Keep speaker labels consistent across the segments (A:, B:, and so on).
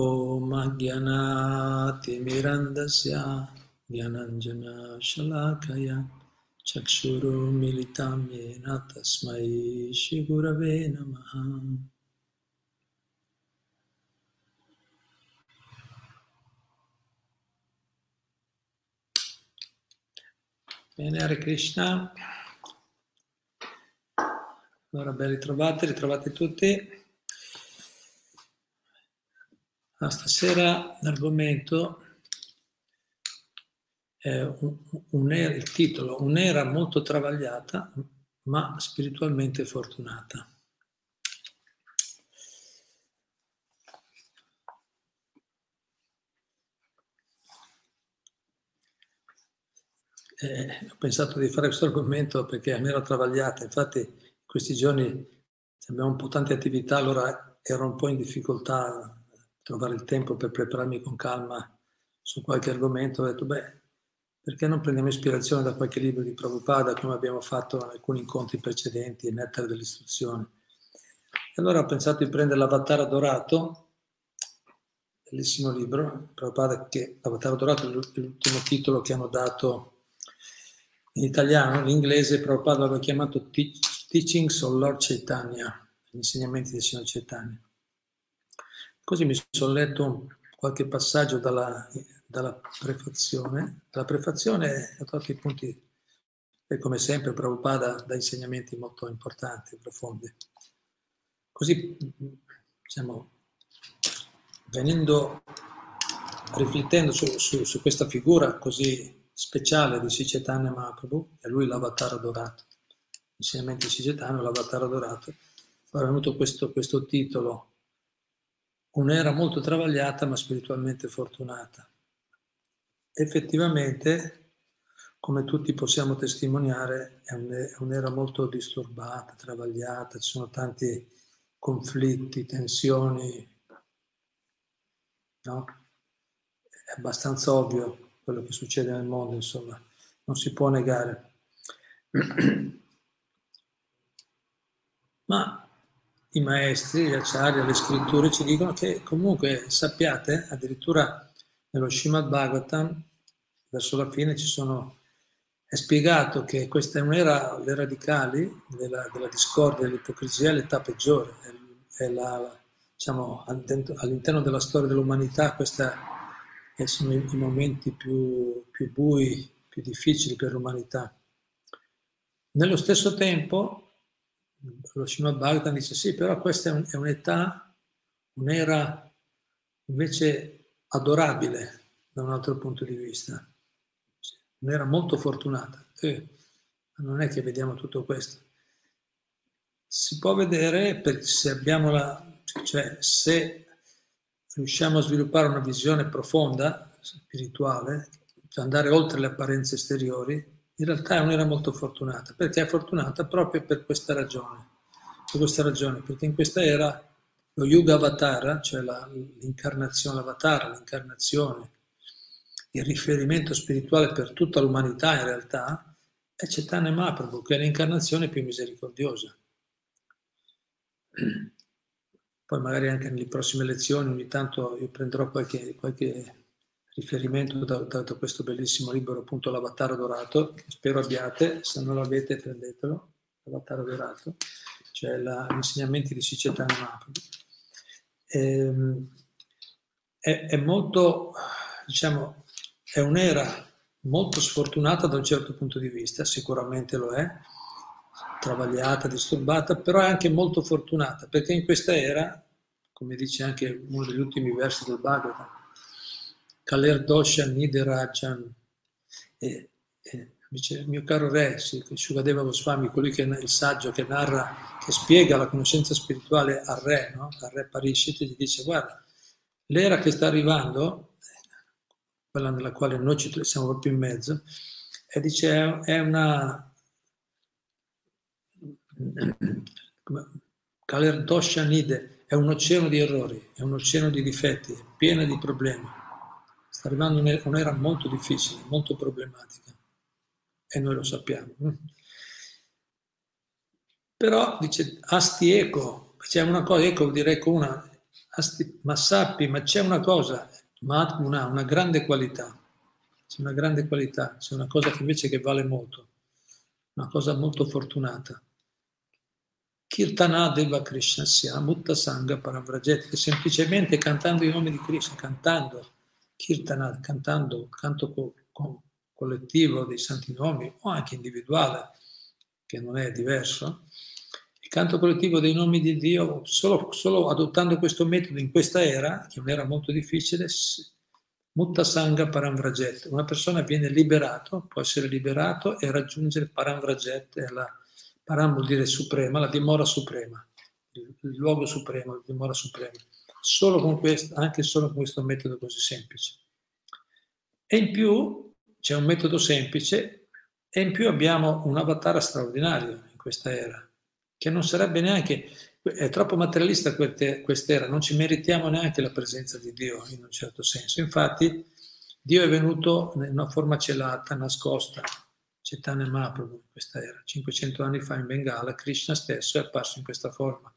A: ॐ अज्ञानातिमिरन्दस्य ज्ञानञ्जनशलाकया चक्षुरुमिलितां येन तस्मै श्रीगुरवे नमः Bene, Hare Krishna. Allora, ben ritrovati, ritrovati tutti. Allora, stasera l'argomento è un, un'era, il titolo, un'era molto travagliata ma spiritualmente fortunata. Eh, ho pensato di fare questo argomento perché mi era travagliata, infatti in questi giorni abbiamo un po' tante attività, allora ero un po' in difficoltà trovare il tempo per prepararmi con calma su qualche argomento, ho detto beh, perché non prendiamo ispirazione da qualche libro di Prabhupada come abbiamo fatto in alcuni incontri precedenti, il Nettare dell'istruzione. E allora ho pensato di prendere l'Avatar Dorato, bellissimo libro, Prabhupada che l'Avatar Dorato è l'ultimo titolo che hanno dato in italiano, in inglese Prabhupada l'aveva chiamato Teachings of Lord Chaitanya, gli insegnamenti del Signore Chaitanya. Così mi sono letto qualche passaggio dalla, dalla prefazione. La prefazione ha tolto i punti, e come sempre Prabhupada dà insegnamenti molto importanti profondi. Così, diciamo, venendo, riflettendo su, su, su questa figura così speciale di Sicetana Mahaprabhu, è lui l'avatar adorato, insegnamenti di Sicetana, l'avatar adorato, è venuto questo, questo titolo, un'era molto travagliata ma spiritualmente fortunata. Effettivamente, come tutti possiamo testimoniare, è un'era molto disturbata, travagliata, ci sono tanti conflitti, tensioni, no? È abbastanza ovvio quello che succede nel mondo, insomma, non si può negare. Ma i maestri, gli acciari, le scritture ci dicono che comunque sappiate, addirittura nello Srimad Bhagavatam, verso la fine ci sono, è spiegato che questa è un'era, le radicali della, della discordia, dell'ipocrisia, è l'età peggiore, è, è la, diciamo, all'interno della storia dell'umanità questa e sono i, momenti più, più bui, più difficili per l'umanità. Nello stesso tempo, lo Srimad Bhagavatam dice sì, però questa è un'età, un'era invece adorabile da un altro punto di vista, un'era molto fortunata. Eh, non è che vediamo tutto questo. Si può vedere per, se abbiamo la, cioè se riusciamo a sviluppare una visione profonda, spirituale, cioè andare oltre le apparenze esteriori, in realtà è un'era molto fortunata. Perché è fortunata? Proprio per questa ragione. Per questa ragione, perché in questa era lo Yuga Avatara, cioè la, l'incarnazione, l'Avatara, l'incarnazione, il riferimento spirituale per tutta l'umanità in realtà, è Chaitanya Mahaprabhu, che è l'incarnazione più misericordiosa. Poi magari anche nelle prossime lezioni ogni tanto io prenderò qualche, qualche riferimento da, da, da, questo bellissimo libro, appunto L'Avatar Dorato, spero abbiate, se non l'avete prendetelo, L'Avatar Dorato, cioè la, gli insegnamenti di Sicetana Mahaprabhu. Ehm, è, è molto, diciamo, è un'era molto sfortunata da un certo punto di vista, sicuramente lo è, travagliata, disturbata, però è anche molto fortunata, perché in questa era, come dice anche uno degli ultimi versi del Bhagavatam, Kaler Dosha Niderajan, e, dice, mio caro re, Shukadeva Goswami, colui che è il saggio che narra, che spiega la conoscenza spirituale al re, no? al re Parishit, gli dice, guarda, l'era che sta arrivando, quella nella quale noi ci siamo proprio in mezzo, e dice, è una Kaler Dosha Nide è un oceano di errori, è un oceano di difetti, è piena di problemi. Sta arrivando un'era molto difficile, molto problematica e noi lo sappiamo. Mm. Però dice Asti Eco, c'è una cosa, Eco vuol dire ecco una, asti, ma sappi, ma c'è una cosa, ma una, una grande qualità, c'è una grande qualità, c'è una cosa che invece che vale molto, una cosa molto fortunata. Kirtana Deva Krishna Sia Mutta Sangha Paravrajet, che semplicemente cantando i nomi di Krishna, cantando Kirtana, cantando canto co- co- collettivo dei santi nomi o anche individuale, che non è diverso, il canto collettivo dei nomi di Dio, solo, solo adottando questo metodo in questa era, che è un'era molto difficile, Mutta Sangha Paramvrajet, una persona viene liberato, può essere liberato e raggiungere Paramvrajet, la Param vuol dire suprema, la dimora suprema, il, il luogo supremo, la dimora suprema, solo con questo, anche solo con questo metodo così semplice. E in più c'è un metodo semplice e in più abbiamo un avatar straordinario in questa era, che non sarebbe neanche, è troppo materialista quest'era, non ci meritiamo neanche la presenza di Dio in un certo senso. Infatti Dio è venuto in una forma celata, nascosta, Chaitanya Mahaprabhu in questa era. 500 anni fa in Bengala Krishna stesso è apparso in questa forma,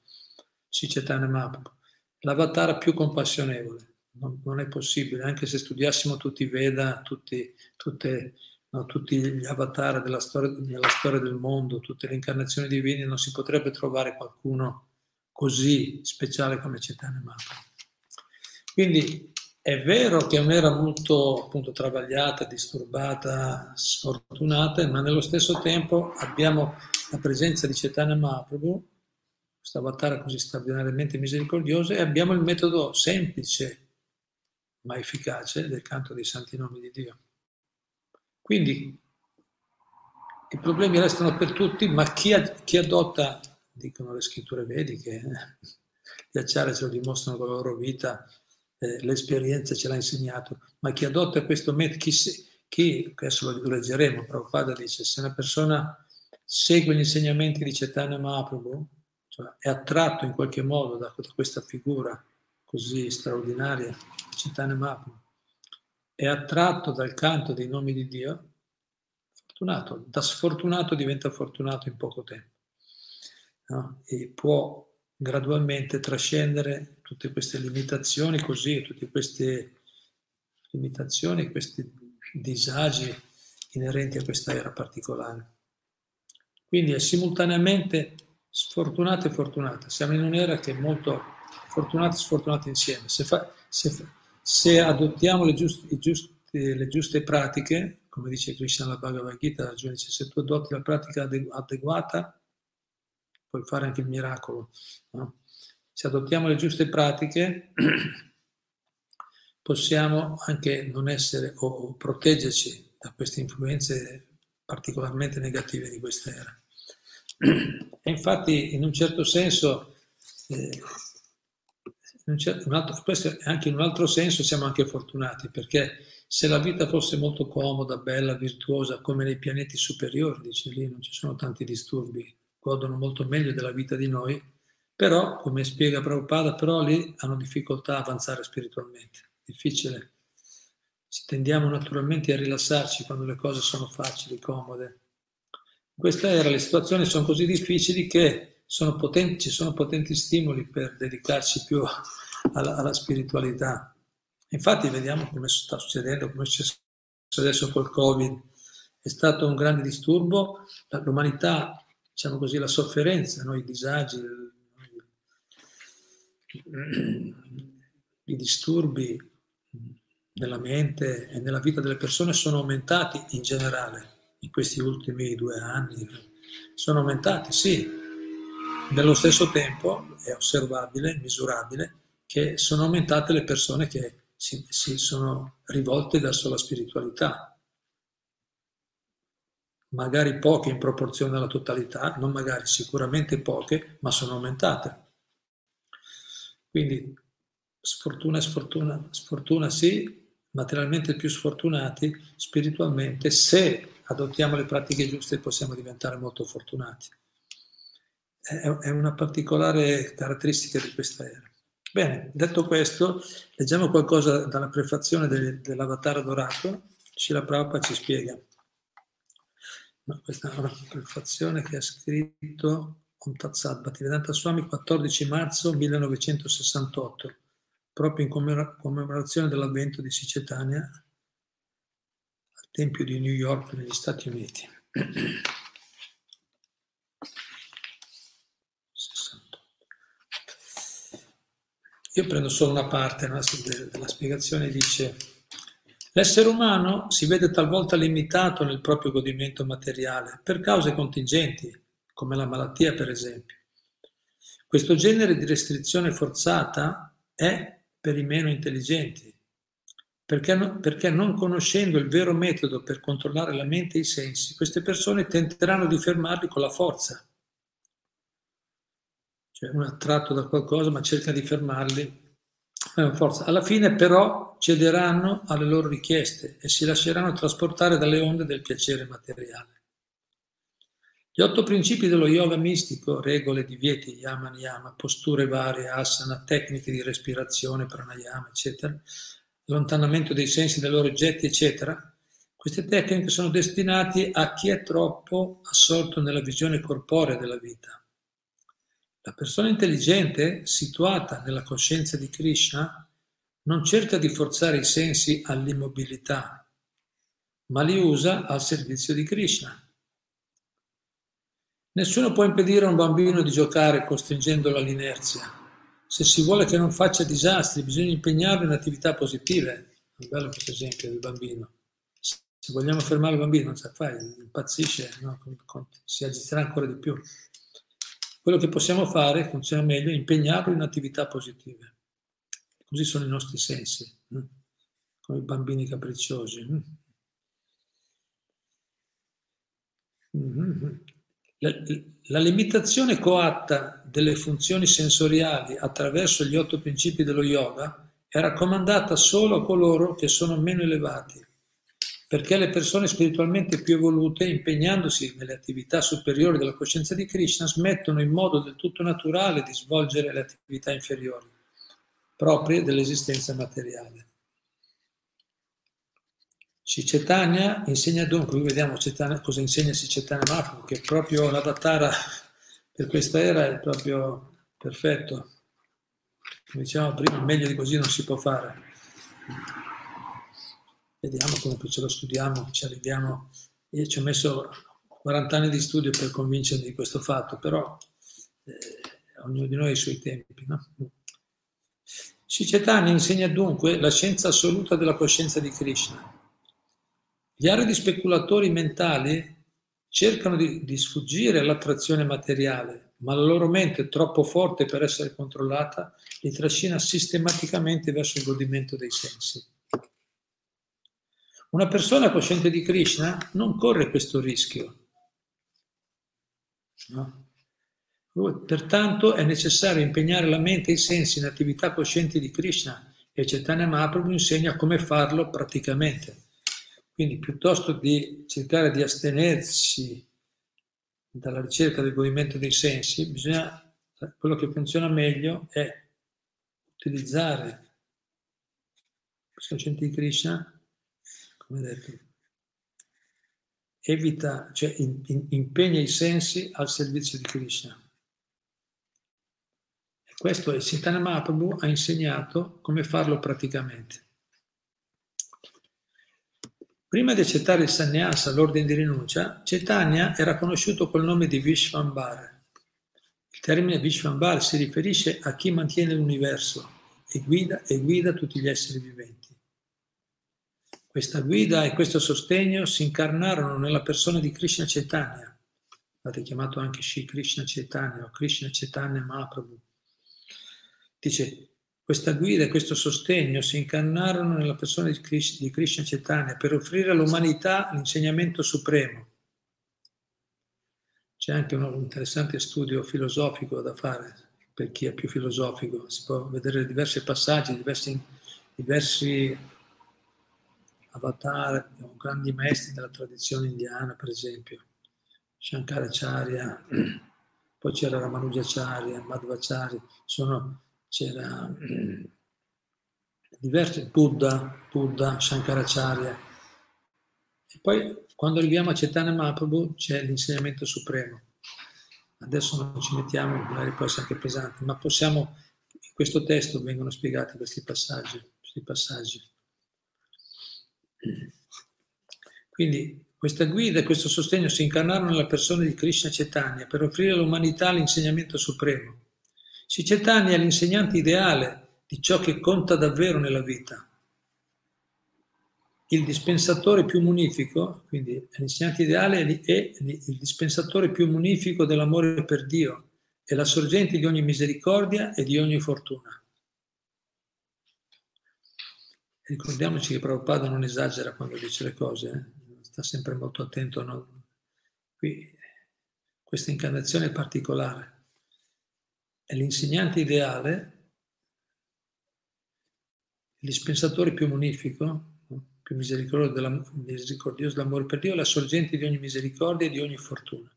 A: Chaitanya Mahaprabhu. L'avatar più compassionevole, non, non, è possibile, anche se studiassimo tutti i Veda, tutti, tutte, no, tutti gli avatar della storia, della storia del mondo, tutte le incarnazioni divine, non si potrebbe trovare qualcuno così speciale come Chaitanya Mahaprabhu. Quindi è vero che è un'era molto appunto travagliata, disturbata, sfortunata, ma nello stesso tempo abbiamo la presenza di Chaitanya Mahaprabhu, questo avatar così straordinariamente misericordioso, e abbiamo il metodo semplice ma efficace del canto dei santi nomi di Dio. Quindi i problemi restano per tutti, ma chi, chi adotta, dicono le scritture vediche, gli acciari ce lo dimostrano con la loro vita, eh, l'esperienza ce l'ha insegnato, ma chi adotta questo metodo, chi, chi, adesso lo leggeremo, Prabhupada dice, se una persona segue gli insegnamenti di Chaitanya Mahaprabhu, cioè è attratto in qualche modo da, da questa figura così straordinaria, Chaitanya Mahaprabhu, è attratto dal canto dei nomi di Dio, fortunato, da sfortunato diventa fortunato in poco tempo. No? E può gradualmente trascendere tutte queste limitazioni così, tutte queste limitazioni, questi disagi inerenti a questa era particolare. Quindi è simultaneamente sfortunata e fortunata. Siamo in un'era che è molto fortunata e sfortunata insieme. Se, fa, se, se adottiamo le giuste, giuste, le giuste, pratiche, come dice Krishna nella Bhagavad Gita, dice, se tu adotti la pratica adeguata, puoi fare anche il miracolo. No? Se adottiamo le giuste pratiche, possiamo anche non essere o proteggerci da queste influenze particolarmente negative di questa era. E infatti, in un certo senso, eh, in un altro, questo anche in un altro senso siamo anche fortunati, perché se la vita fosse molto comoda, bella, virtuosa, come nei pianeti superiori, dice lì, non ci sono tanti disturbi, godono molto meglio della vita di noi, però, come spiega Prabhupada, però lì hanno difficoltà a avanzare spiritualmente, difficile. Ci tendiamo naturalmente a rilassarci quando le cose sono facili, comode. In questa era le situazioni sono così difficili che sono potenti, ci sono potenti stimoli per dedicarci più alla, alla spiritualità. Infatti vediamo come sta succedendo, come è successo adesso col Covid. È stato un grande disturbo, l'umanità diciamo così, la sofferenza, no? i disagi, i disturbi nella mente e nella vita delle persone sono aumentati in generale in questi ultimi due anni. Sono aumentati, sì. Nello stesso tempo è osservabile, misurabile, che sono aumentate le persone che si, si sono rivolte verso la spiritualità magari poche in proporzione alla totalità, non magari, sicuramente poche, ma sono aumentate. Quindi sfortuna sfortuna, sfortuna sì, materialmente più sfortunati, spiritualmente, se adottiamo le pratiche giuste possiamo diventare molto fortunati. È una particolare caratteristica di questa era. Bene, detto questo, leggiamo qualcosa dalla prefazione dell'Avatar dorato. Shila Prabhupada ci spiega. No, questa è una prefazione che ha scritto Om Bhaktivedanta Swami 14 marzo 1968. Proprio in commemorazione dell'avvento di Sicetania al Tempio di New York negli Stati Uniti. Io prendo solo una parte no, della spiegazione, dice l'essere umano si vede talvolta limitato nel proprio godimento materiale per cause contingenti, come la malattia per esempio. Questo genere di restrizione forzata è per i meno intelligenti, perché, no, perché non conoscendo il vero metodo per controllare la mente e i sensi, queste persone tenteranno di fermarli con la forza cioè uno è attratto da qualcosa ma cerca di fermarli forza. Alla fine però cederanno alle loro richieste e si lasceranno trasportare dalle onde del piacere materiale. Gli otto principi dello yoga mistico, regole, divieti, yama, niyama, posture varie, asana, tecniche di respirazione, pranayama, eccetera, allontanamento dei sensi dai loro oggetti, eccetera, queste tecniche sono destinate a chi è troppo assorto nella visione corporea della vita la persona intelligente, situata nella coscienza di Krishna, non cerca di forzare i sensi all'immobilità, ma li usa al servizio di Krishna. Nessuno può impedire a un bambino di giocare costringendolo all'inerzia. Se si vuole che non faccia disastri, bisogna impegnarlo in attività positive. È bello questo esempio del bambino. Se vogliamo fermare il bambino, non sa fare, impazzisce, no? si agiterà ancora di più. Quello che possiamo fare, funziona meglio, è impegnarlo in attività positive. Così sono i nostri sensi, eh? come i bambini capricciosi. La, la, limitazione coatta delle funzioni sensoriali attraverso gli otto principi dello yoga è raccomandata solo a coloro che sono meno elevati perché le persone spiritualmente più evolute, impegnandosi nelle attività superiori della coscienza di Krishna, smettono in modo del tutto naturale di svolgere le attività inferiori, proprie dell'esistenza materiale. Sicetania insegna dunque, qui vediamo Cetania, cosa insegna Sicetania Mahaprabhu, che proprio l'avattara per questa era è proprio perfetto. Come dicevamo prima, meglio di così non si può fare. Vediamo come ce lo studiamo, ci arriviamo. Io ci ho messo 40 anni di studio per convincermi di questo fatto, però eh, ognuno di noi ha i suoi tempi. No? Sicetani insegna dunque la scienza assoluta della coscienza di Krishna. Gli aridi speculatori mentali cercano di, di sfuggire all'attrazione materiale, ma la loro mente, troppo forte per essere controllata, li trascina sistematicamente verso il godimento dei sensi. Una persona cosciente di Krishna non corre questo rischio. No? Pertanto è necessario impegnare la mente e i sensi in attività coscienti di Krishna e Chaitanya Mahaprabhu insegna come farlo praticamente. Quindi piuttosto di cercare di astenersi dalla ricerca del godimento dei sensi, bisogna, quello che funziona meglio è utilizzare i coscienti di Krishna come detto, evita, cioè in, in, impegna i sensi al servizio di Krishna. Questo è Sitana Mahaprabhu ha insegnato come farlo praticamente. Prima di accettare il sannyasa, l'ordine di rinuncia, Chaitanya era conosciuto col nome di Vishvambara. Il termine Vishvambara si riferisce a chi mantiene l'universo e guida, e guida tutti gli esseri viventi. Questa guida e questo sostegno si incarnarono nella persona di Krishna Chaitanya, l'avete chiamato anche Shri Krishna Chaitanya o Krishna Chaitanya Mahaprabhu. Dice, questa guida e questo sostegno si incarnarono nella persona di Krishna, di Krishna Chaitanya per offrire all'umanità l'insegnamento supremo. C'è anche un interessante studio filosofico da fare per chi è più filosofico, si può vedere diversi passaggi, diversi, diversi Avatar, grandi maestri della tradizione indiana, per esempio, Shankaracharya, poi c'era Ramanujacharya, Madhvacharya, sono, c'era diversi, Buddha, Buddha, Shankaracharya. E poi quando arriviamo a Chaitanya Mahaprabhu c'è l'insegnamento supremo. Adesso non ci mettiamo, magari può essere anche pesante, ma possiamo in questo testo vengono spiegati questi passaggi. Questi passaggi. Quindi questa guida e questo sostegno si incarnarono nella persona di Krishna Chaitanya per offrire all'umanità l'insegnamento supremo. Si è l'insegnante ideale di ciò che conta davvero nella vita. Il dispensatore più munifico, quindi l'insegnante ideale è il dispensatore più munifico dell'amore per Dio, è la sorgente di ogni misericordia e di ogni fortuna. Ricordiamoci che Prabhupada non esagera quando dice le cose, eh? sta sempre molto attento. No? Qui, questa incarnazione è particolare. È l'insegnante ideale, il dispensatore più munifico, più misericordioso, della, misericordioso dell'amore per Dio, la sorgente di ogni misericordia e di ogni fortuna.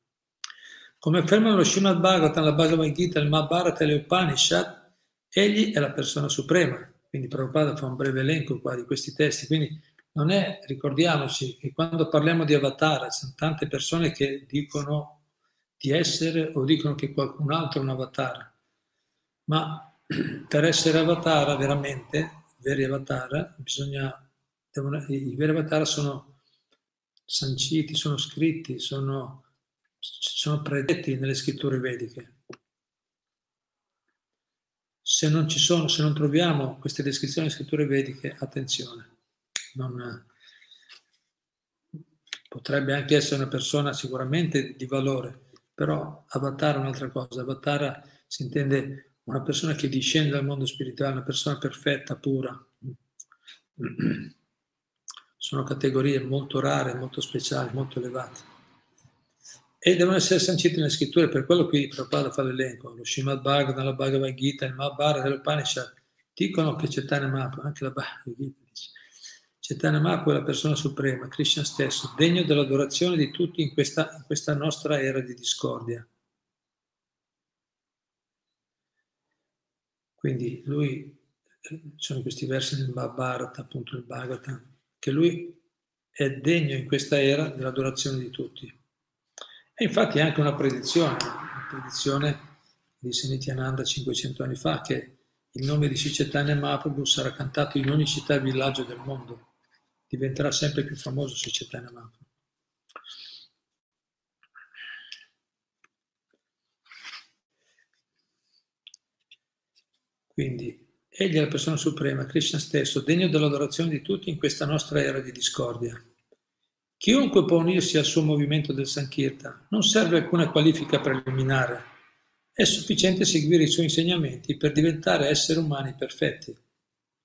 A: Come affermano lo Srimad Bhagavatam, la Bhagavad Gita, il Mahabharata e le Upanishad, egli è la persona suprema. Quindi Prabhupada fa un breve elenco qua di questi testi. Quindi non è, ricordiamoci che quando parliamo di avatar, sono tante persone che dicono di essere o dicono che qualcun altro è un avatar. Ma per essere avatar veramente, veri avatar, bisogna, devono, i veri avatar sono sanciti, sono scritti, sono sono predetti nelle scritture vediche. Se non ci sono, se non troviamo queste descrizioni nelle scritture vediche, attenzione, non, potrebbe anche essere una persona sicuramente di valore, però Avatar è un'altra cosa. Avatar si intende una persona che discende dal mondo spirituale, una persona perfetta, pura. Sono categorie molto rare, molto speciali, molto elevate e devono essere sanciti nelle scritture, per quello qui Prabhupada fa l'elenco, lo Srimad Bhagavatam, la Bhagavad Gita, il Mahabharata, l'Upanishad, dicono che Chaitanya Mahaprabhu, anche la Bhagavad Gita dice, Chaitanya Mahaprabhu è la persona suprema, Krishna stesso, degno dell'adorazione di tutti in questa, in questa nostra era di discordia. Quindi lui, ci sono questi versi nel Mahabharata, appunto il Bhagavatam, che lui è degno in questa era dell'adorazione di tutti. E infatti è anche una predizione, una predizione di Nityananda 500 anni fa, che il nome di Sicetania Mahaprabhu sarà cantato in ogni città e villaggio del mondo. Diventerà sempre più famoso Sicetania Mahaprabhu. Quindi, egli è la persona suprema, Krishna stesso, degno dell'adorazione di tutti in questa nostra era di discordia. Chiunque può unirsi al suo movimento del Sankirtan, non serve alcuna qualifica preliminare, è sufficiente seguire i suoi insegnamenti per diventare esseri umani perfetti.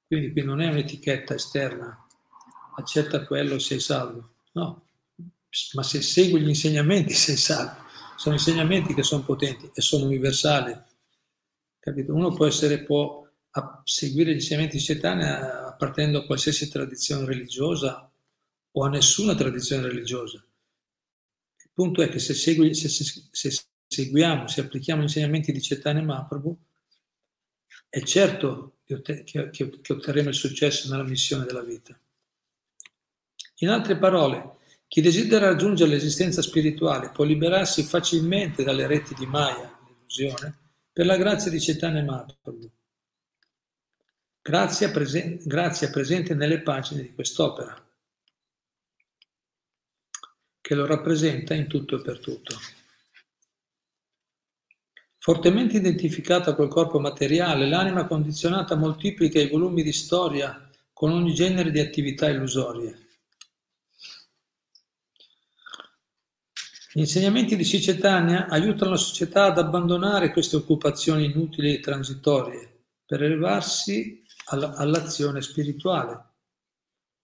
A: Quindi qui non è un'etichetta esterna, accetta quello e sei salvo. No, ma se segui gli insegnamenti sei salvo. Sono insegnamenti che sono potenti e sono universali. Capito? Uno può, essere, può seguire gli insegnamenti di Cetane appartenendo a qualsiasi tradizione religiosa o a nessuna tradizione religiosa. Il punto è che se, segui, se, se, se seguiamo, se applichiamo gli insegnamenti di Chaitanya Mahaprabhu, è certo che, che, che otterremo il successo nella missione della vita. In altre parole, chi desidera raggiungere l'esistenza spirituale può liberarsi facilmente dalle reti di Maya, l'illusione, per la grazia di Chaitanya Mahaprabhu. Grazia, presen- grazia presente nelle pagine di quest'opera che lo rappresenta in tutto e per tutto. Fortemente identificata col corpo materiale, l'anima condizionata moltiplica i volumi di storia con ogni genere di attività illusorie. Gli insegnamenti di Sicetania aiutano la società ad abbandonare queste occupazioni inutili e transitorie per elevarsi all'azione spirituale,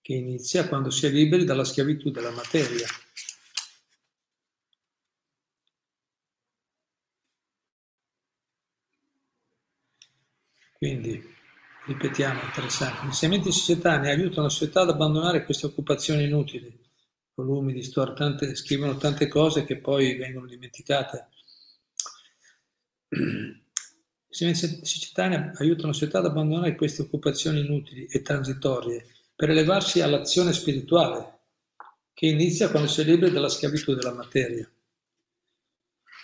A: che inizia quando si è liberi dalla schiavitù della materia. Quindi, ripetiamo, interessante, gli insegnamenti societani aiutano la società ad abbandonare queste occupazioni inutili, volumi di storia, tante, scrivono tante cose che poi vengono dimenticate. Insegnamenti societani aiutano la società ad abbandonare queste occupazioni inutili e transitorie per elevarsi all'azione spirituale, che inizia quando si è liberi dalla schiavitù della materia.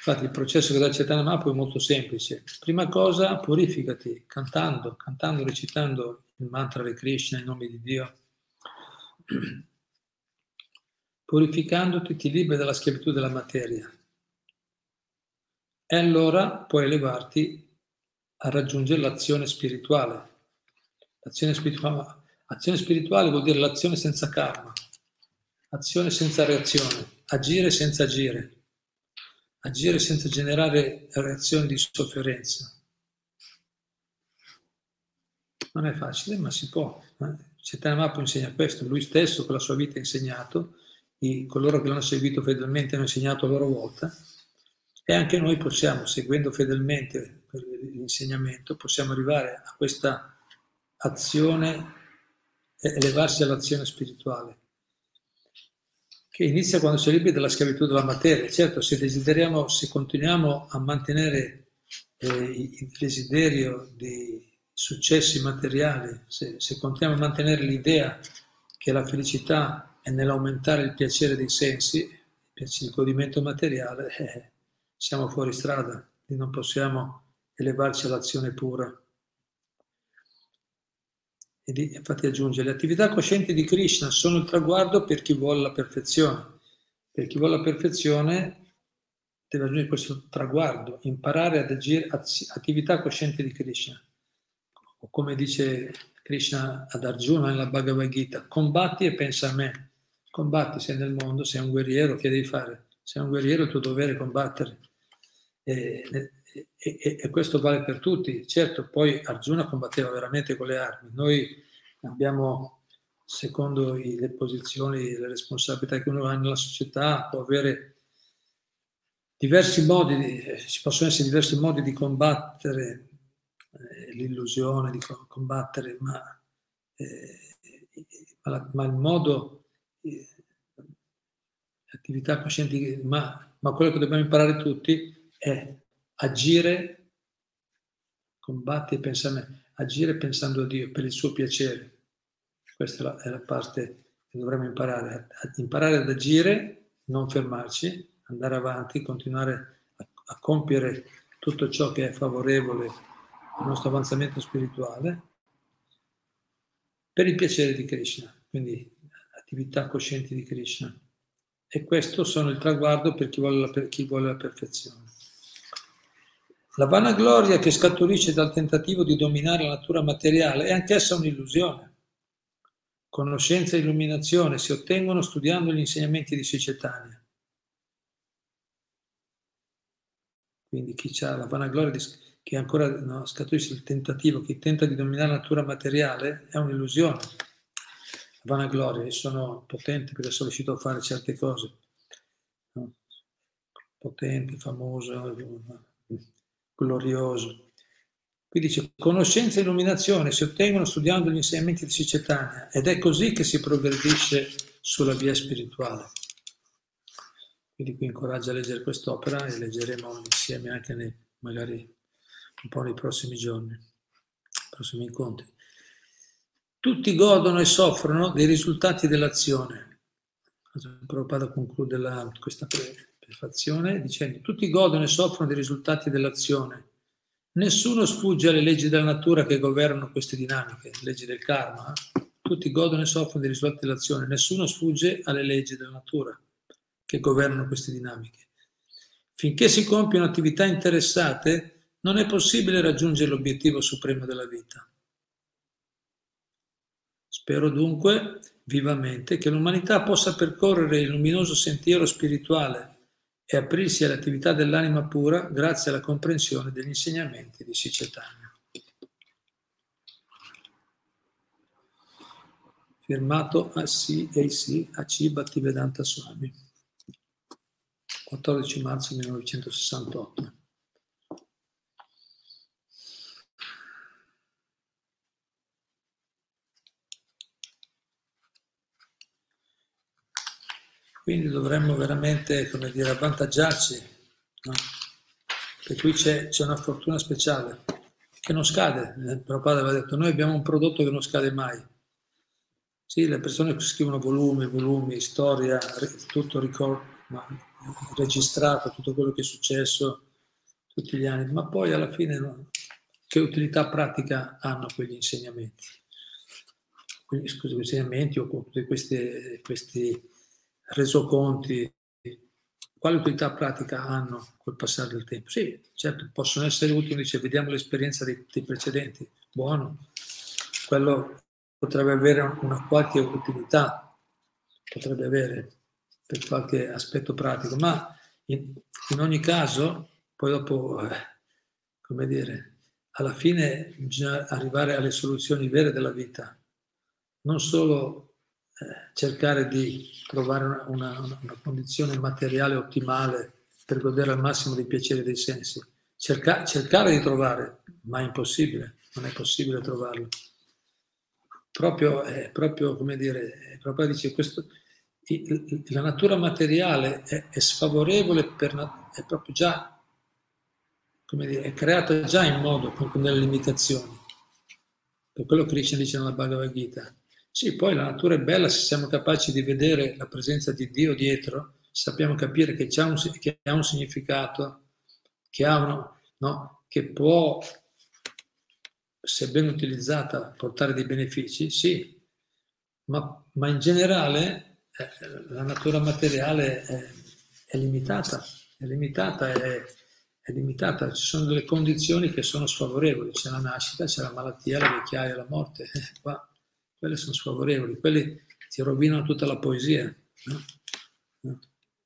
A: Infatti il processo che dà Chaitanya Mahaprabhu è molto semplice. Prima cosa, purificati, cantando, cantando, recitando il mantra di Krishna in nome di Dio. Purificandoti ti liberi dalla schiavitù della materia. E allora puoi elevarti a raggiungere l'azione spirituale. L'azione spirituale, azione spirituale vuol dire l'azione senza karma, azione senza reazione, agire senza agire agire senza generare reazioni di sofferenza. Non è facile, ma si può. Eh? Chaitanya Mahaprabhu insegna questo, lui stesso con la sua vita ha insegnato, i, coloro che l'hanno seguito fedelmente hanno insegnato a loro volta, e anche noi possiamo, seguendo fedelmente l'insegnamento, possiamo arrivare a questa azione, elevarsi all'azione spirituale che inizia quando si è liberi dalla schiavitù della materia. Certo, se desideriamo, se continuiamo a mantenere eh, il desiderio di successi materiali, se, se continuiamo a mantenere l'idea che la felicità è nell'aumentare il piacere dei sensi, il godimento materiale, eh, siamo fuori strada e non possiamo elevarci all'azione pura. E infatti aggiunge, le attività coscienti di Krishna sono il traguardo per chi vuole la perfezione. Per chi vuole la perfezione deve aggiungere questo traguardo, imparare ad agire attività coscienti di Krishna. O come dice Krishna ad Arjuna nella Bhagavad Gita, combatti e pensa a me. Combatti, sei nel mondo, sei un guerriero, che devi fare? Sei un guerriero, il tuo dovere è combattere. E, e, e, e, questo vale per tutti. Certo, poi Arjuna combatteva veramente con le armi. Noi abbiamo, secondo i, le posizioni le responsabilità che uno ha nella società, può avere diversi modi, di, ci possono essere diversi modi di combattere eh, l'illusione, di combattere, ma, eh, ma, ma il modo, attività coscienti, ma, ma quello che dobbiamo imparare tutti è agire, combatti e pensa a me, agire pensando a Dio per il suo piacere. Questa è la, è la parte che dovremmo imparare, a, imparare ad agire, non fermarci, andare avanti, continuare a, a compiere tutto ciò che è favorevole al nostro avanzamento spirituale per il piacere di Krishna, quindi attività coscienti di Krishna. E questo sono il traguardo per chi vuole la, per chi vuole la perfezione. La vanagloria che scaturisce dal tentativo di dominare la natura materiale è anch'essa un'illusione. Conoscenza e illuminazione si ottengono studiando gli insegnamenti di Sicetania. Quindi chi ha la vanagloria che ancora no, scaturisce dal tentativo, chi tenta di dominare la natura materiale, è un'illusione. Vanagloria, sono potente perché sono riuscito a fare certe cose. No? Potente, famoso, glorioso. Qui dice, conoscenza e illuminazione si ottengono studiando gli insegnamenti di Sicetania ed è così che si progredisce sulla via spirituale. Quindi qui incoraggia a leggere quest'opera e leggeremo insieme anche nei, magari un po' nei prossimi giorni, nei prossimi incontri. Tutti godono e soffrono dei risultati dell'azione. Prabhupada conclude la, questa pre, prefazione dicendo tutti godono e soffrono dei risultati dell'azione. Nessuno sfugge alle leggi della natura che governano queste dinamiche, leggi del karma. Eh? Tutti godono e soffrono dei risultati dell'azione. Nessuno sfugge alle leggi della natura che governano queste dinamiche. Finché si compiono attività interessate, non è possibile raggiungere l'obiettivo supremo della vita. Spero dunque vivamente che l'umanità possa percorrere il luminoso sentiero spirituale e aprirsi all'attività dell'anima pura grazie alla comprensione degli insegnamenti di Sicetania. Firmato ACAC AC Bhaktivedanta Swami, 14 marzo 1968. Quindi dovremmo veramente, come dire, avvantaggiarci, no? Per cui c'è, c'è, una fortuna speciale che non scade. Il padre aveva detto, noi abbiamo un prodotto che non scade mai. Sì, le persone scrivono volumi, volumi, storia, tutto ricordo, registrato tutto quello che è successo tutti gli anni, ma poi alla fine no, che utilità pratica hanno quegli insegnamenti? Quindi, scusi, insegnamenti o questi, questi resoconti, quale utilità pratica hanno col passare del tempo? Sì, certo, possono essere utili, dice, vediamo l'esperienza dei, dei precedenti, buono, quello potrebbe avere una qualche utilità, potrebbe avere per qualche aspetto pratico, ma in, in ogni caso, poi dopo, eh, come dire, alla fine bisogna arrivare alle soluzioni vere della vita, non solo cercare di trovare una, una, una, condizione materiale ottimale per godere al massimo dei piaceri dei sensi, Cerca, cercare di trovare, ma è impossibile, non è possibile trovarlo. Proprio, è proprio come dire, proprio dice questo, la natura materiale è, è sfavorevole, per, è proprio già come dire, è creata già in modo con, con delle limitazioni. Per quello Krishna dice nella Bhagavad Gita. Sì, poi la natura è bella se siamo capaci di vedere la presenza di Dio dietro, sappiamo capire che, un, che ha un significato, che, ha uno, no, che può, se ben utilizzata, portare dei benefici, sì, ma, ma in generale eh, la natura materiale è, è limitata, è limitata, è, è limitata, ci sono delle condizioni che sono sfavorevoli, c'è la nascita, c'è la malattia, la vecchiaia, la morte, eh, quelle sono sfavorevoli, quelli ti rovinano tutta la poesia, no? No?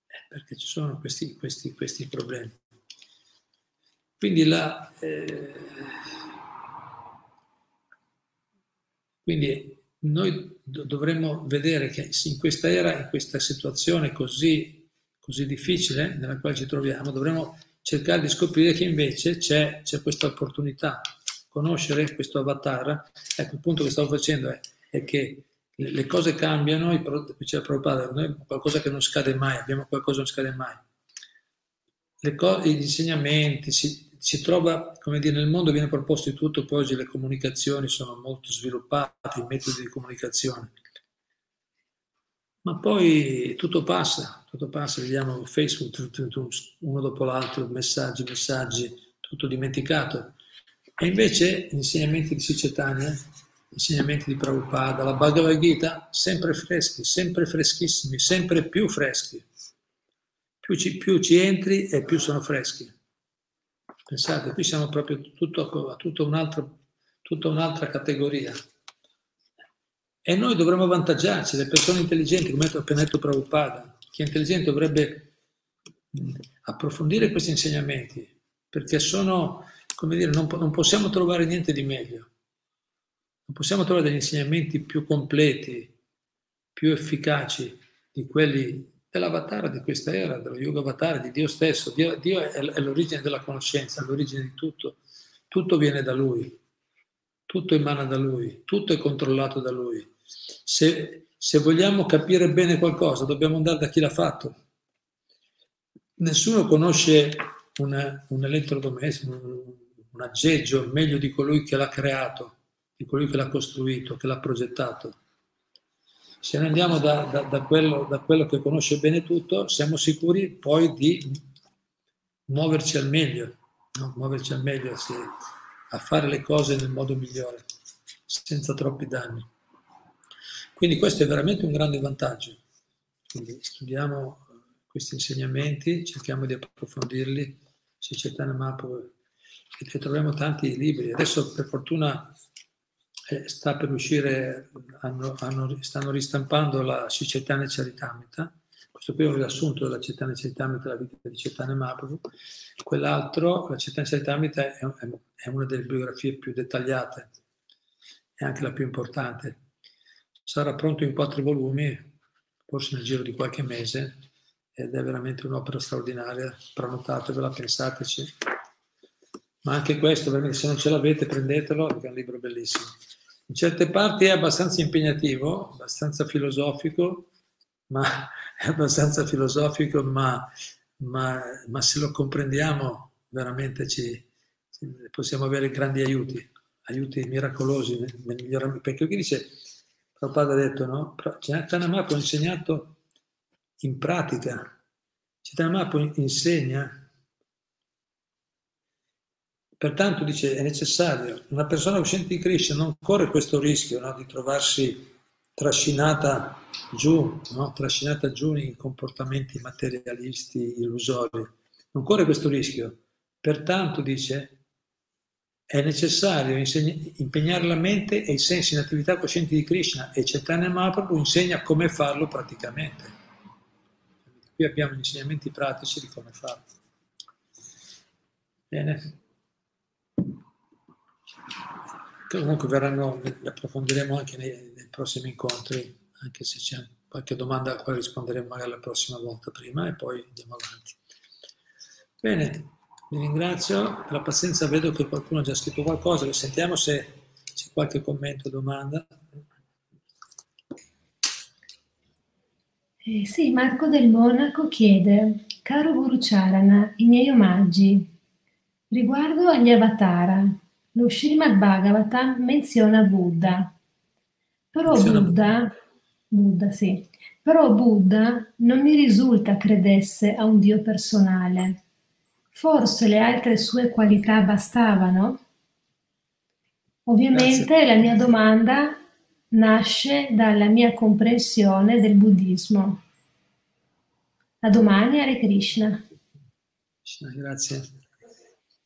A: Eh, perché ci sono questi, questi, questi problemi. Quindi, la, eh, quindi noi dovremmo vedere che in questa era, in questa situazione così, così difficile nella quale ci troviamo, dovremmo cercare di scoprire che invece c'è, c'è questa opportunità, conoscere questo avatar. Ecco, il punto che stavo facendo è, è che le, cose cambiano, c'è Prabhupada, noi qualcosa che non scade mai, abbiamo qualcosa che non scade mai. Le co- gli insegnamenti, si, si trova, come dire, nel mondo viene proposto di tutto, poi oggi le comunicazioni sono molto sviluppate, i metodi di comunicazione. Ma poi tutto passa, tutto passa, vediamo Facebook uno dopo l'altro, messaggi, messaggi, tutto dimenticato. E invece gli insegnamenti di Sicetania, insegnamenti di Prabhupada, la Bhagavad Gita, sempre freschi, sempre freschissimi, sempre più freschi. Più ci, più ci entri e più sono freschi. Pensate, qui siamo proprio tutto, a tutta un'altra, tutta un'altra categoria. E noi dovremmo avvantaggiarci, le persone intelligenti, come ha appena detto Prabhupada, chi è intelligente dovrebbe approfondire questi insegnamenti, perché sono, come dire, non, non possiamo trovare niente di meglio. Non possiamo trovare degli insegnamenti più completi, più efficaci di quelli dell'avatar di questa era, dello yoga avatar, di Dio stesso. Dio, Dio è, è l'origine della conoscenza, l'origine di tutto. Tutto viene da Lui tutto emana da Lui, tutto è controllato da Lui. Se, se vogliamo capire bene qualcosa, dobbiamo andare da chi l'ha fatto. Nessuno conosce una, un elettrodomestico, un, un aggeggio meglio di colui che l'ha creato, di colui che l'ha costruito, che l'ha progettato. Se noi andiamo da, da, da, quello, da quello che conosce bene tutto, siamo sicuri poi di muoverci al meglio, no? muoverci al meglio. Se, a fare le cose nel modo migliore, senza troppi danni. Quindi questo è veramente un grande vantaggio. Quindi studiamo questi insegnamenti, cerchiamo di approfondirli, se c'è Mahaprabhu, e troviamo tanti libri. Adesso per fortuna eh, sta per uscire, hanno, hanno, stanno ristampando la Sicetana Charitamrita, questo qui è un riassunto della Chaitanya Charitamrita, la vita di Chaitanya Mahaprabhu. Quell'altro, la Chaitanya Charitamrita, è, è una delle biografie più dettagliate e anche la più importante. Sarà pronto in quattro volumi, forse nel giro di qualche mese, ed è veramente un'opera straordinaria. Prenotatevela, pensateci. Ma anche questo, se non ce l'avete, prendetelo, perché è un libro bellissimo. In certe parti è abbastanza impegnativo, abbastanza filosofico, ma è abbastanza filosofico, ma, ma, ma se lo comprendiamo veramente ci, possiamo avere grandi aiuti, aiuti miracolosi nel miglioramento. Perché qui dice, Prabhupada ha detto, no? Chaitanya ha insegnato in pratica, Chaitanya Mahaprabhu insegna Pertanto dice è necessario, una persona uscente di Krishna non corre questo rischio no, di trovarsi trascinata giù, no, trascinata giù in comportamenti materialisti illusori. Non corre questo rischio. Pertanto dice è necessario insegna, impegnare la mente e i sensi in attività coscienti di Krishna e Chaitanya Mahaprabhu insegna come farlo praticamente. Qui abbiamo gli insegnamenti pratici di come farlo. Bene. Comunque verranno, approfondiremo anche nei, nei, prossimi incontri, anche se c'è qualche domanda a cui risponderemo magari la prossima volta prima e poi andiamo avanti. Bene, vi ringrazio per la pazienza, vedo che qualcuno ha già scritto qualcosa, sentiamo se c'è qualche commento o domanda.
B: Eh, sì, Marco del Monaco chiede, caro Guru Charana, i miei omaggi, riguardo agli avatara, lo Srimad Bhagavatam menziona Buddha. Però menziona Buddha, Buddha, sì. Però Buddha non mi risulta credesse a un Dio personale. Forse le altre sue qualità bastavano? Ovviamente Grazie. la mia domanda nasce dalla mia comprensione del buddismo. A domani, Hare Krishna.
A: Grazie.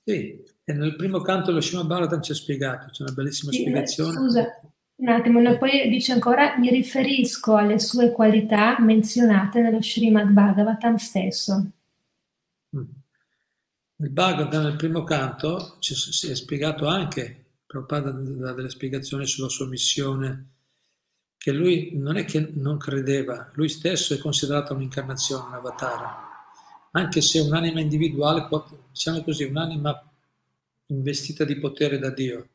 A: Sì, e nel primo canto lo Shima Bhagavatam ci ha spiegato, c'è una bellissima sì, spiegazione.
B: Scusa, un attimo, poi dice ancora, mi riferisco alle sue qualità menzionate nello Srimad Bhagavatam stesso.
A: Mm. Nel Bhagavatam, nel primo canto, ci, si è spiegato anche, Prabhupada dà delle spiegazioni sulla sua missione, che lui non è che non credeva, lui stesso è considerato un'incarnazione, un avatar, anche se un'anima individuale, diciamo così, un'anima investita di potere da Dio.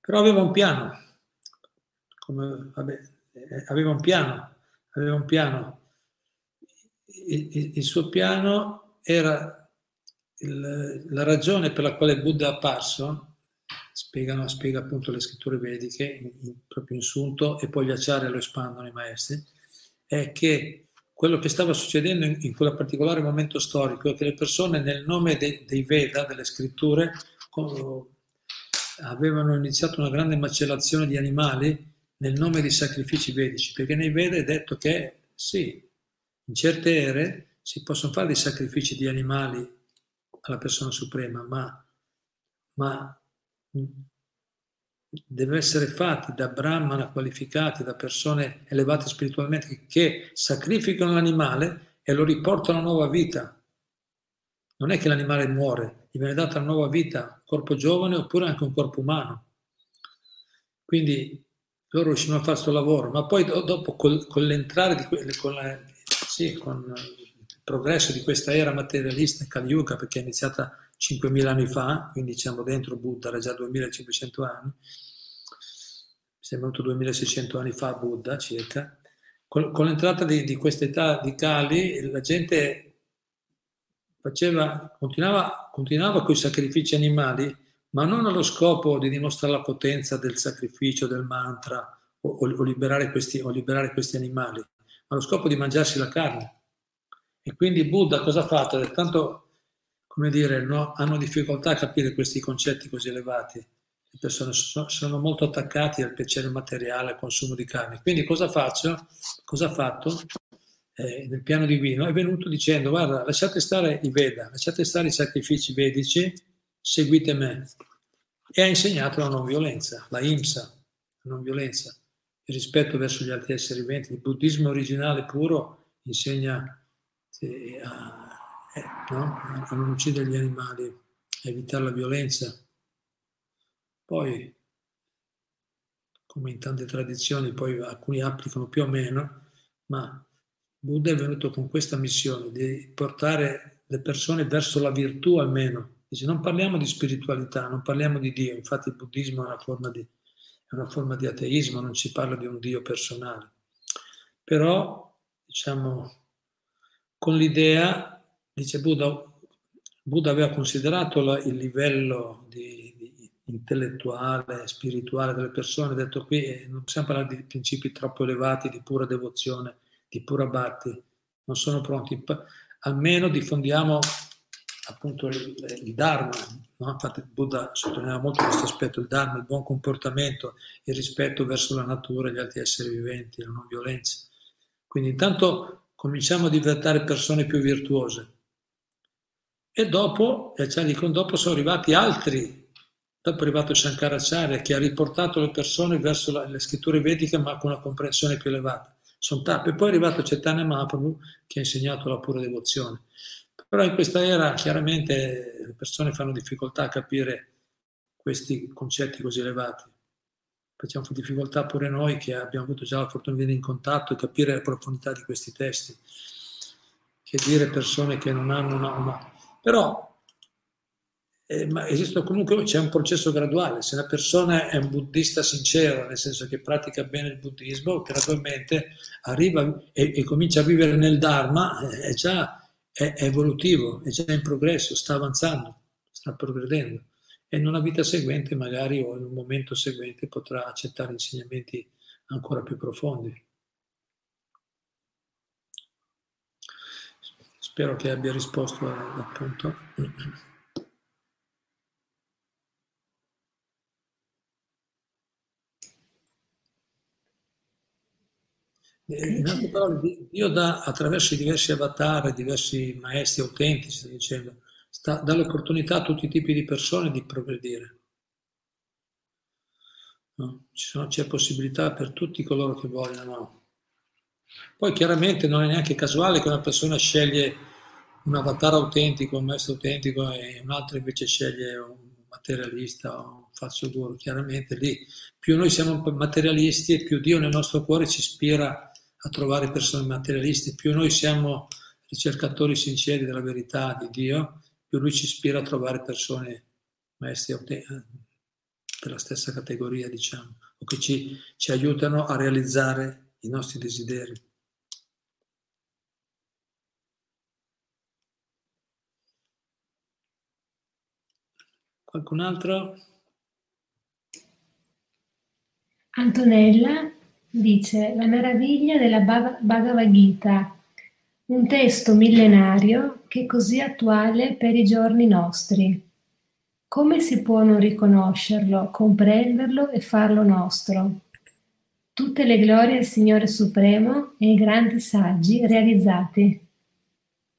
A: Però aveva un piano, come, vabbè, eh, aveva un piano, aveva un piano. Il, il, il suo piano era il, la ragione per la quale Buddha è apparso, spiegano, spiega appunto le scritture vediche, in, in, proprio in sunto, e poi gli acciari lo espandono i maestri, è che quello che stava succedendo in, in quel particolare momento storico è che le persone nel nome de, dei Veda, delle scritture, avevano iniziato una grande macellazione di animali nel nome dei sacrifici vedici, perché nei Veda è detto che sì, in certe ere si possono fare dei sacrifici di animali alla persona suprema, ma, ma deve essere fatti da brahmana qualificati, da persone elevate spiritualmente che sacrificano l'animale e lo riportano a nuova vita. Non è che l'animale muore, gli viene data una nuova vita, un corpo giovane oppure anche un corpo umano. Quindi loro riuscirono a fare questo lavoro, ma poi dopo col, con l'entrare di con, la, sì, con il progresso di questa era materialista in Yuga, perché è iniziata 5.000 anni fa, quindi siamo dentro Buddha, era già 2.500 anni, sembra venuto 2600 anni fa Buddha circa, con, con l'entrata di, di questa età di Kali la gente faceva, continuava, continuava con i sacrifici animali, ma non allo scopo di dimostrare la potenza del sacrificio, del mantra o, o, liberare, questi, o liberare questi animali, ma allo scopo di mangiarsi la carne. E quindi Buddha cosa ha fatto? Tanto, come dire, no, hanno difficoltà a capire questi concetti così elevati le persone sono molto attaccate al piacere materiale, al consumo di carne. Quindi cosa faccio? Cosa ha fatto? Eh, nel piano divino è venuto dicendo guarda lasciate stare i Veda, lasciate stare i sacrifici vedici, seguite me. E ha insegnato la non violenza, la imsa, la non violenza, il rispetto verso gli altri esseri viventi. Il buddismo originale puro insegna eh, a, eh, no? a non uccidere gli animali, a evitare la violenza poi, come in tante tradizioni, poi alcuni applicano più o meno, ma Buddha è venuto con questa missione di portare le persone verso la virtù almeno. Dice, non parliamo di spiritualità, non parliamo di Dio, infatti il buddismo è una forma di, è una forma di ateismo, non si parla di un Dio personale. Però, diciamo, con l'idea, dice Buddha, Buddha aveva considerato la, il livello di, intellettuale, spirituale delle persone, detto qui eh, non possiamo parlare di principi troppo elevati, di pura devozione, di pura bhakti, non sono pronti. Almeno diffondiamo appunto il, il Dharma, no? infatti Buddha sottolineava molto questo aspetto, il Dharma, il buon comportamento, il rispetto verso la natura e gli altri esseri viventi, la non violenza. Quindi intanto cominciamo a diventare persone più virtuose. E dopo, e cioè dicono, dopo sono arrivati altri, è arrivato Shankaracharya che ha riportato le persone verso la, le scritture vediche ma con una comprensione più elevata. Sono tappe. Poi è arrivato Chaitanya Mahaprabhu che ha insegnato la pura devozione. Però in questa era chiaramente le persone fanno difficoltà a capire questi concetti così elevati. Facciamo difficoltà pure noi che abbiamo avuto già la fortuna di venire in contatto e capire la profondità di questi testi. Che dire persone che non hanno una... una... Però eh, ma esiste comunque, c'è un processo graduale. Se una persona è un buddista sincero, nel senso che pratica bene il buddismo, gradualmente arriva e, e comincia a vivere nel Dharma, è già è, è evolutivo, è già in progresso, sta avanzando, sta progredendo e in una vita seguente magari o in un momento seguente potrà accettare insegnamenti ancora più profondi. Spero che abbia risposto appunto. In altre parole, Dio dà attraverso i diversi avatar, diversi maestri autentici, sta dicendo, sta, dà l'opportunità a tutti i tipi di persone di progredire. No? Sono, c'è possibilità per tutti coloro che vogliono. Poi chiaramente non è neanche casuale che una persona sceglie un avatar autentico, un maestro autentico e un altro invece sceglie un materialista o un falso guru. Chiaramente lì più noi siamo materialisti e più Dio nel nostro cuore ci ispira a trovare persone materialiste, più noi siamo ricercatori sinceri della verità di Dio, più lui ci ispira a trovare persone maestri della stessa categoria, diciamo, o che ci, ci aiutano a realizzare i nostri desideri. Qualcun altro?
B: Antonella dice La meraviglia della Bhagavad Gita, un testo millenario che è così attuale per i giorni nostri. Come si può non riconoscerlo, comprenderlo e farlo nostro? Tutte le glorie al Signore Supremo e ai grandi saggi realizzati.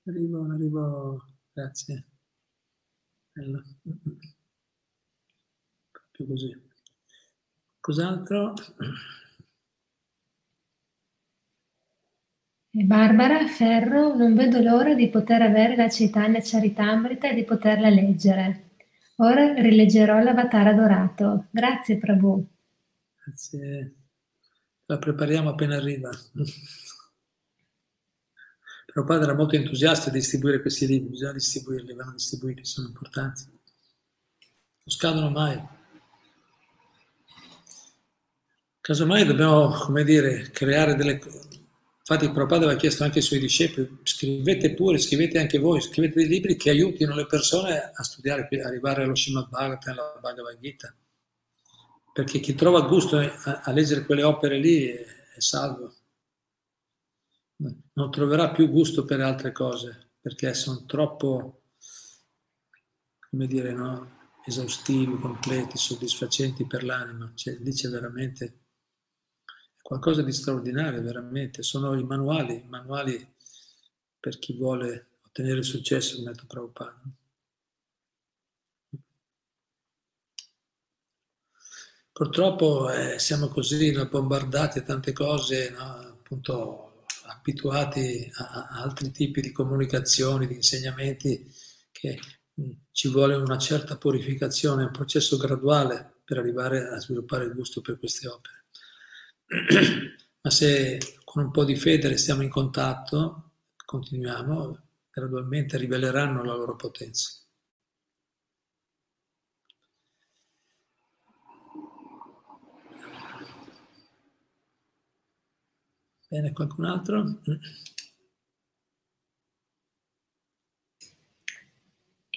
A: Arrivo, arrivo, grazie. Bello. Più così. Cos'altro?
B: Barbara Ferro, non vedo l'ora di poter avere la Chaitanya Charitamrita e di poterla leggere. Ora rileggerò l'Avatar adorato. Grazie Prabhu.
A: Grazie. La prepariamo appena arriva. Padre era molto entusiasta di distribuire questi libri, bisogna distribuirli, vanno distribuiti, sono importanti. Non scadono mai. Casomai dobbiamo, come dire, creare delle Infatti Prabhupada aveva chiesto anche ai suoi discepoli, scrivete pure, scrivete anche voi, scrivete dei libri che aiutino le persone a studiare, a arrivare allo Srimad Bhagavatam, alla Bhagavad Gita. Perché chi trova gusto a, a leggere quelle opere lì è, è salvo. Non troverà più gusto per altre cose, perché sono troppo, come dire, no? esaustivi, completi, soddisfacenti per l'anima. Cioè, lì c'è veramente qualcosa di straordinario, veramente. Sono i manuali, i manuali per chi vuole ottenere successo come detto Prabhupada. Purtroppo eh, siamo così no, bombardati da tante cose, no, appunto abituati a, a, altri tipi di comunicazioni, di insegnamenti, che mh, ci vuole una certa purificazione, un processo graduale per arrivare a sviluppare il gusto per queste opere. Ma se con un po' di fede restiamo in contatto, continuiamo, gradualmente riveleranno la loro potenza. Bene, qualcun altro?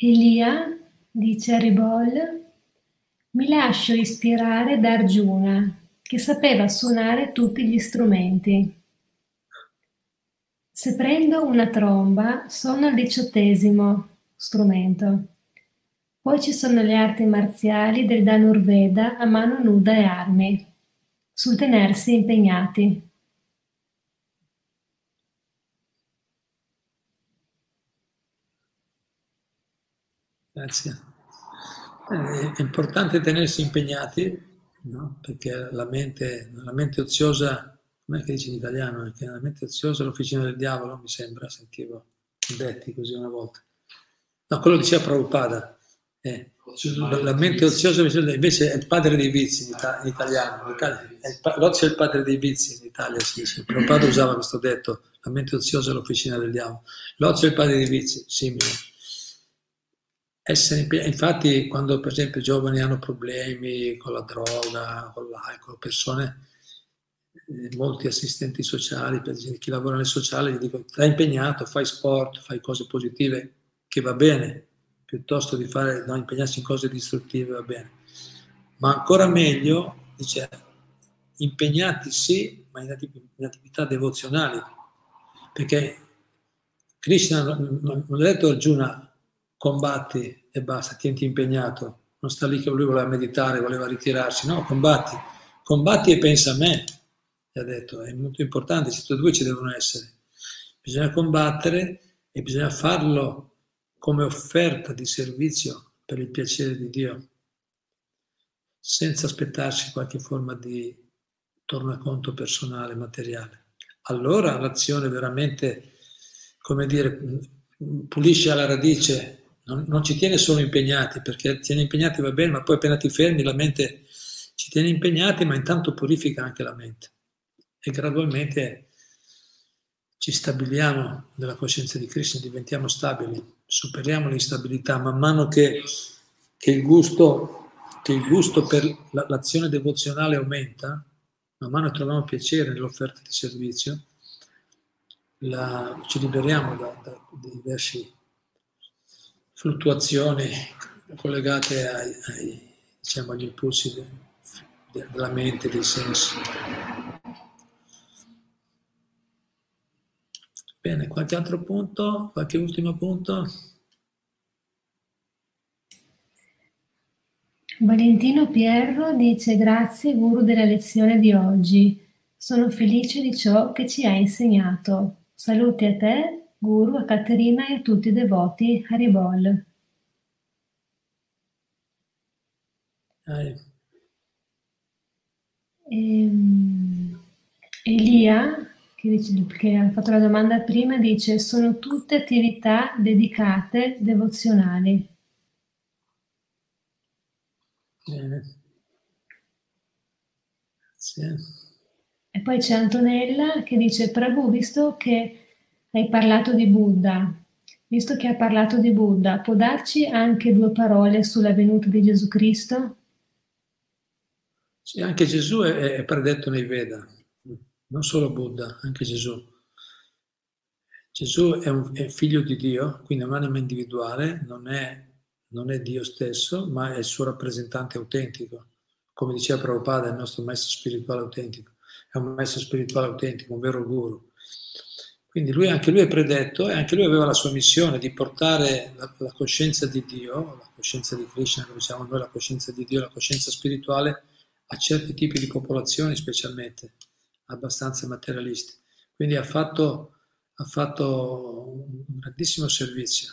B: Elia dice a Ribol, mi lascio ispirare da Arjuna che sapeva suonare tutti gli strumenti. Se prendo una tromba, sono il diciottesimo strumento. Poi ci sono le arti marziali del Danurveda a mano nuda e armi, sul tenersi impegnati.
A: Grazie. Eh, è importante tenersi impegnati, no? perché la mente, la mente oziosa, come è che dice in italiano? Perché la mente oziosa è l'officina del diavolo, mi sembra, sentivo detti così una volta. No, quello diceva Prabhupada. Eh, la mente oziosa invece è il padre dei vizi in, Ita- in italiano. In Italia, è l'ozio è il padre dei vizi in Italia, sì, sì. Prabhupada usava questo detto, la mente oziosa è l'officina del diavolo. L'ozio è il padre dei vizi, simile. Essere, infatti quando per esempio i giovani hanno problemi con la droga, con l'alcol, persone, eh, molti assistenti sociali, per esempio chi lavora nel sociale, gli dicono stai impegnato, fai sport, fai cose positive, che va bene, piuttosto di fare, no, impegnarsi in cose distruttive, va bene. Ma ancora meglio, dice, impegnati sì, ma in, attività devozionali, perché Krishna non, ha detto Arjuna combatti e basta, tienti impegnato, non sta lì che lui voleva meditare, voleva ritirarsi, no, combatti, combatti e pensa a me, gli ha detto, è molto importante, questi due ci devono essere, bisogna combattere e bisogna farlo come offerta di servizio per il piacere di Dio, senza aspettarsi qualche forma di tornaconto personale, materiale. Allora l'azione veramente, come dire, pulisce alla radice non, non, ci tiene solo impegnati, perché tiene impegnati va bene, ma poi appena ti fermi la mente ci tiene impegnati, ma intanto purifica anche la mente. E gradualmente ci stabiliamo nella coscienza di Krishna, diventiamo stabili, superiamo l'instabilità, man mano che, che, il, gusto, che il gusto per l'azione devozionale aumenta, man mano troviamo piacere nell'offerta di servizio, la, ci liberiamo da, da diversi fluttuazioni collegate ai, ai, diciamo, agli impulsi de, de, della mente, dei sensi. Bene, qualche altro punto? Qualche ultimo punto?
B: Valentino Pierro dice grazie guru della lezione di oggi. Sono felice di ciò che ci hai insegnato. Saluti a te Guru, a Caterina e a tutti i devoti Haribol. Ehm, Elia, che, dice, che ha fatto la domanda prima, dice sono tutte attività dedicate devozionali.
A: Bene. Grazie.
B: E poi c'è Antonella che dice Prabhu, visto che hai parlato di Buddha. Visto che ha parlato di Buddha, può darci anche due parole sulla venuta di Gesù Cristo?
A: Sì, anche Gesù è, è predetto nei Veda, non solo Buddha, anche Gesù. Gesù è, un, è figlio di Dio, quindi è un'anima individuale, non è, non è Dio stesso, ma è il suo rappresentante autentico. Come diceva Prabhupada, è il nostro maestro spirituale autentico. È un maestro spirituale autentico, un vero guru. Quindi lui, anche lui è predetto e anche lui aveva la sua missione di portare la, la coscienza di Dio, la coscienza di Krishna, come diciamo noi, la coscienza di Dio, la coscienza spirituale a certi tipi di popolazioni specialmente, abbastanza materialisti. Quindi ha fatto, ha fatto un grandissimo servizio.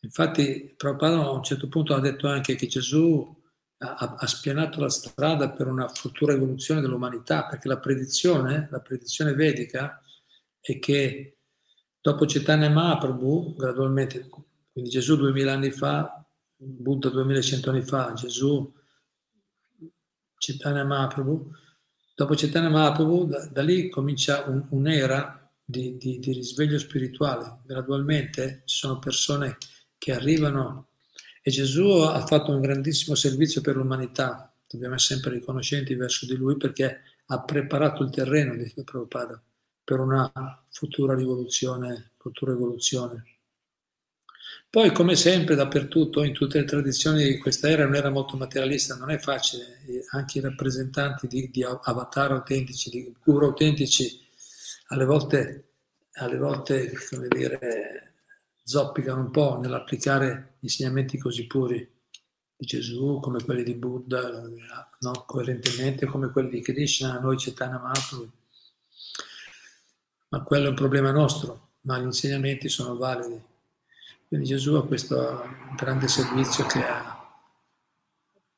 A: Infatti Prabhupada a un certo punto ha detto anche che Gesù ha, ha spianato la strada per una futura evoluzione dell'umanità, perché la predizione, la predizione vedica, è che dopo Chaitanya Mahaprabhu, gradualmente, quindi Gesù duemila anni fa, Buddha duemilacento anni fa, Gesù, Chaitanya Mahaprabhu, dopo Chaitanya Mahaprabhu, da, da lì comincia un, un'era di, di, di risveglio spirituale. Gradualmente ci sono persone che arrivano e Gesù ha fatto un grandissimo servizio per l'umanità. Dobbiamo essere sempre riconoscenti verso di lui perché ha preparato il terreno, dice Prabhupada per una futura rivoluzione, futura evoluzione. Poi, come sempre, dappertutto, in tutte le tradizioni di questa era, un'era molto materialista, non è facile, anche i rappresentanti di, di avatar autentici, di guru autentici, alle volte alle volte, come dire, zoppicano un po' nell'applicare insegnamenti così puri di Gesù, come quelli di Buddha, no? coerentemente come quelli di Krishna, noi Chaitanya Mahaprabhu. Ma quello è un problema nostro, ma gli insegnamenti sono validi. Quindi Gesù ha questo grande servizio che ha,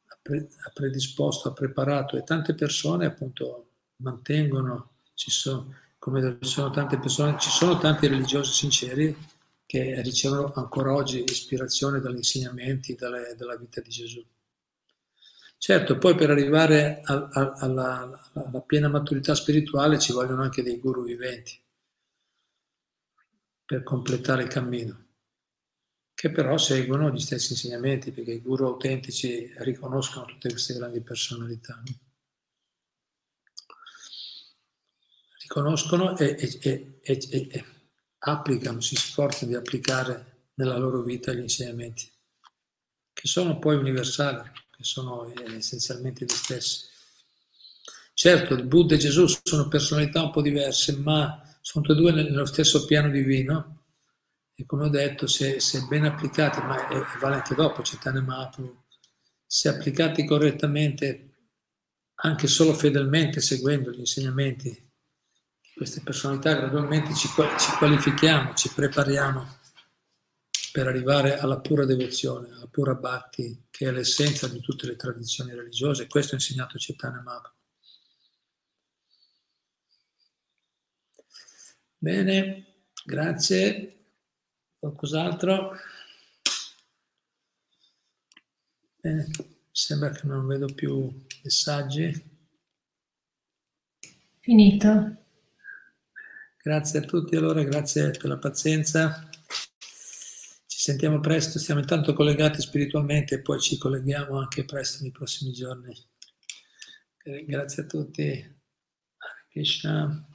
A: ha predisposto, ha preparato e tante persone appunto mantengono, ci sono, come ci sono tante persone, ci sono tanti religiosi sinceri che ricevono ancora oggi ispirazione dagli insegnamenti dalle, dalla vita di Gesù. Certo, poi per arrivare a, a, alla, alla, piena maturità spirituale ci vogliono anche dei guru viventi per completare il cammino, che però seguono gli stessi insegnamenti, perché i guru autentici riconoscono tutte queste grandi personalità. Riconoscono e, e, e, e applicano, si sforzano di applicare nella loro vita gli insegnamenti, che sono poi universali, che sono essenzialmente gli stessi. Certo, il Buddha e Gesù sono personalità un po' diverse, ma sono tutte e due nello stesso piano divino e come ho detto, se, se ben applicati, ma è, vale anche dopo Chaitanya Mahaprabhu, se applicati correttamente, anche solo fedelmente seguendo gli insegnamenti queste personalità gradualmente ci, ci qualifichiamo, ci prepariamo per arrivare alla pura devozione, alla pura bhakti, che è l'essenza di tutte le tradizioni religiose. Questo ha insegnato Chaitanya Mahaprabhu. Bene, grazie. Qualcos'altro? Bene, sembra che non vedo più messaggi.
B: Finito.
A: Grazie a tutti allora, grazie per la pazienza. Sentiamo presto, stiamo intanto collegati spiritualmente e poi ci colleghiamo anche presto nei prossimi giorni. Grazie a tutti. Krishna.